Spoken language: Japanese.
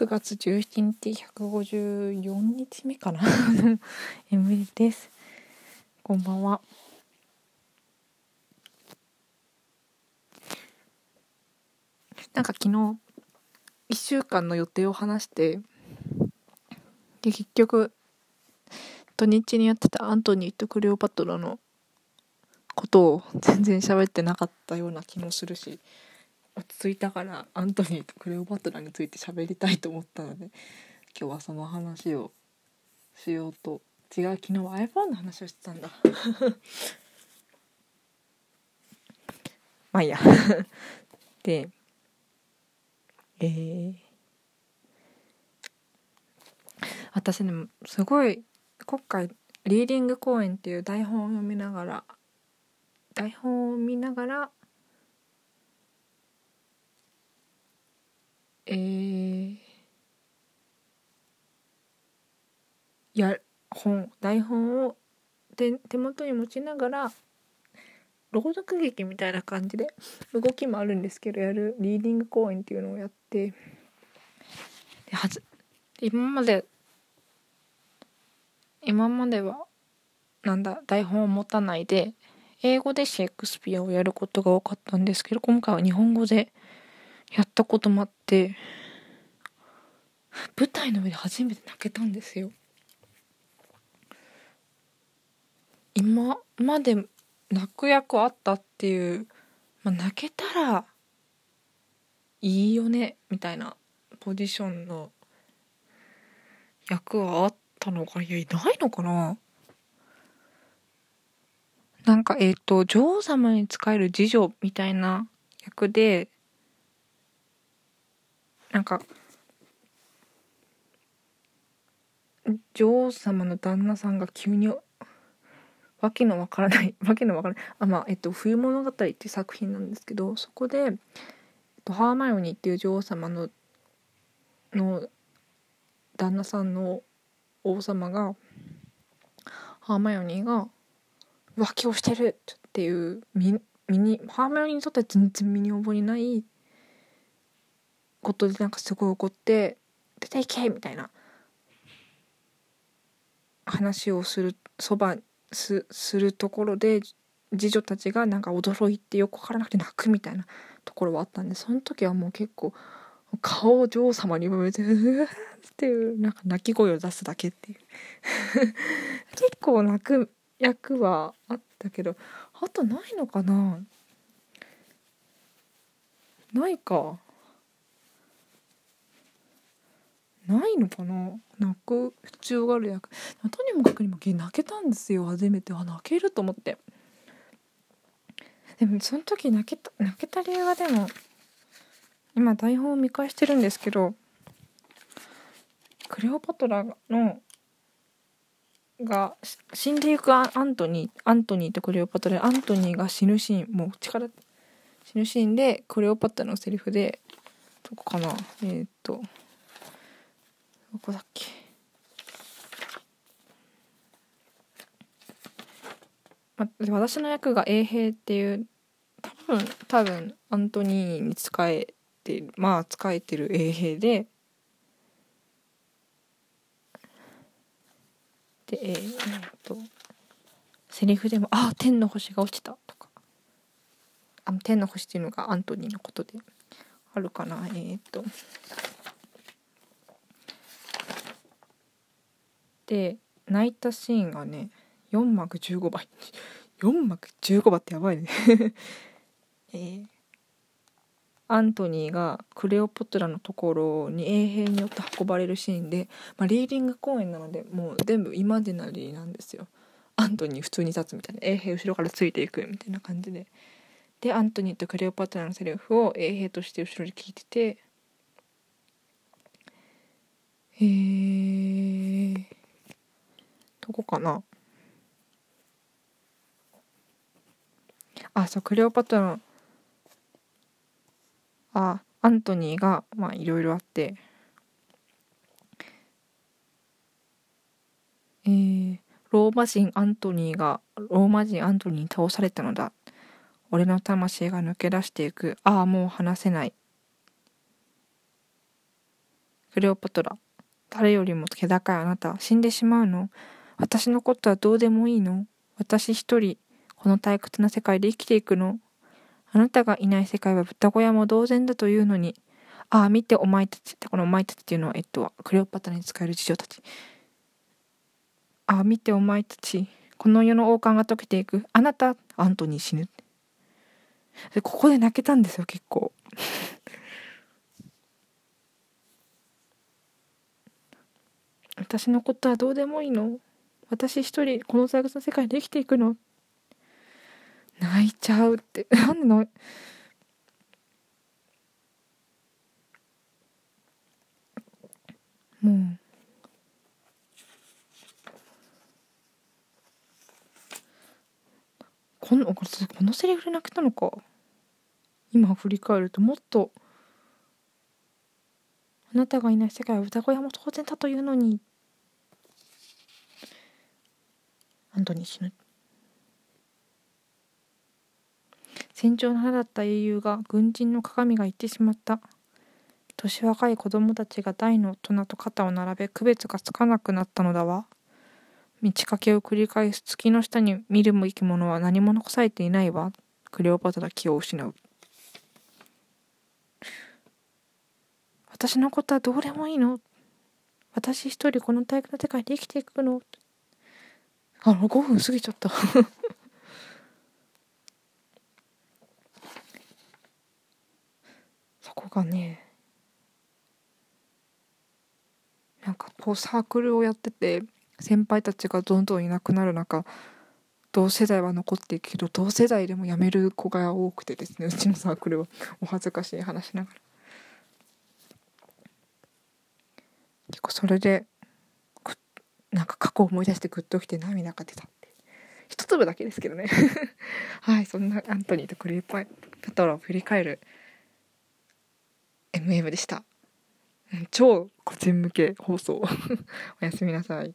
9月17日154日目かな。M です。こんばんは。なんか昨日1週間の予定を話してで結局土日にやってたアントニーとクレオパトラのことを全然喋ってなかったような気もするし落ち着いたからアントニーとクレオパトラについて喋りたいと思ったので今日はその話をしようと違う昨日は iPhone の話をしてたんだ。まあいいや。でえー、私でもすごい今回リーディング公演っていう台本を読みながら台本を見ながらえー、や本台本を手手元に持ちながら朗読劇みたいな感じで動きもあるんですけどやるリーディング公演っていうのをやってではず今まで今まではなんだ台本を持たないで英語でシェイクスピアをやることが多かったんですけど今回は日本語でやったこともあって舞台の上で初めて泣けたんですよ。今まで泣く役あったっていう、まあ、泣けたらいいよねみたいなポジションの役はあったのかいやいないのかな。なんかえっ、ー、と女王様に仕える次女みたいな役でなんか女王様の旦那さんが急にわけのわからない わけのわからない。あまあえっと「冬物語」っていう作品なんですけどそこで、えっと、ハーマイオニーっていう女王様のの旦那さんの王様がハーマイオニーが浮気をしてるっていう身にハーマイオニーにとっては全然身に覚えないことでなんかすごい怒って「出ていけ!」みたいな。話をするそばすするところで次女たちがなんか驚いて横からなくて泣くみたいなところはあったんでその時はもう結構顔を女王様に向いてうわっていうなんか泣き声を出すだけっていう。結構泣く役はあったけどあとないのかな？ないか。ないのかな？泣く必要がある役とにもかくにも泣けたんですよ。初めて。あ泣けると思って。でもその時泣けた泣けた理由はでも今台本を見返してるんですけどクレオパトラのが死んでいくアントニーアントニーとクレオパトラアントニーが死ぬシーンもう力死ぬシーンでクレオパトラのセリフでどこかな？えー、っとどこだっけ？ま、私の役が衛兵っていう多分多分アントニーに仕えてまあ仕えてる衛兵ででえー、っとセリフでも「あ天の星が落ちた」とか。あ天の星っていうのがアントニーのことであるかなえー、っと。で泣いたシーンがね4幕15倍4幕15倍ってやばいね。えー、アントニーがクレオポトラのところに衛兵によって運ばれるシーンで、まあ、リーディング公演なのでもう全部イマジナリーなんですよ。アントニー普通に立つみたいな。衛兵後ろからついていくみたいな感じで。でアントニーとクレオパトラのセリフを衛兵として後ろに聞いててへえー。どこかな。あそうクレオパトラ。あアントニーがまあいろいろあって。えー、ローマ人アントニーがローマ人アントニーに倒されたのだ。俺の魂が抜け出していく。ああもう話せない。クレオパトラ。誰よりも気高いあなた。死んでしまうの？私のことはどうでもいいの？私一人この退屈な世界で生きていくの？あなたがいない世界は豚小屋も同然だというのに。ああ見てお前たちってこのお前たちっていうのはえっとクレオパトラに使える事情たち。ああ見てお前たちこの世の王冠が溶けていく。あなたアントニー死ぬでここで泣けたんですよ結構。私のことはどうでもいいの？私一人この退屈な世界で生きていくの？泣いちゃうって。なんでの？もう。このこのセリフで泣けたのか。今振り返るともっと。あなたがいない世界は歌小屋も当然だというのに。アントニー死ぬ。戦場の花だった英雄が軍人の鏡が言ってしまった。年若い子供たちが大の大人と肩を並べ区別がつかなくなったのだわ。満ち欠けを繰り返す月の下に見るも生き物は何も残されていないわ。クレオパトラ気を失う。私のことはどうでもいいの。私一人この体育の世界で生きていくの。あの5分過ぎちゃった。そこがねなんかこうサークルをやってて先輩たちがどんどんいなくなる中同世代は残っていくけど同世代でも辞める子が多くてですねうちのサークルは。お恥ずかしい話ながら。結構それでなんか過去を思い出してグッときて涙が出たって。一粒だけですけどね。はいそんなアントニーとクリーパパトラを振り返る MM でした。超個人向け放送。おやすみなさい。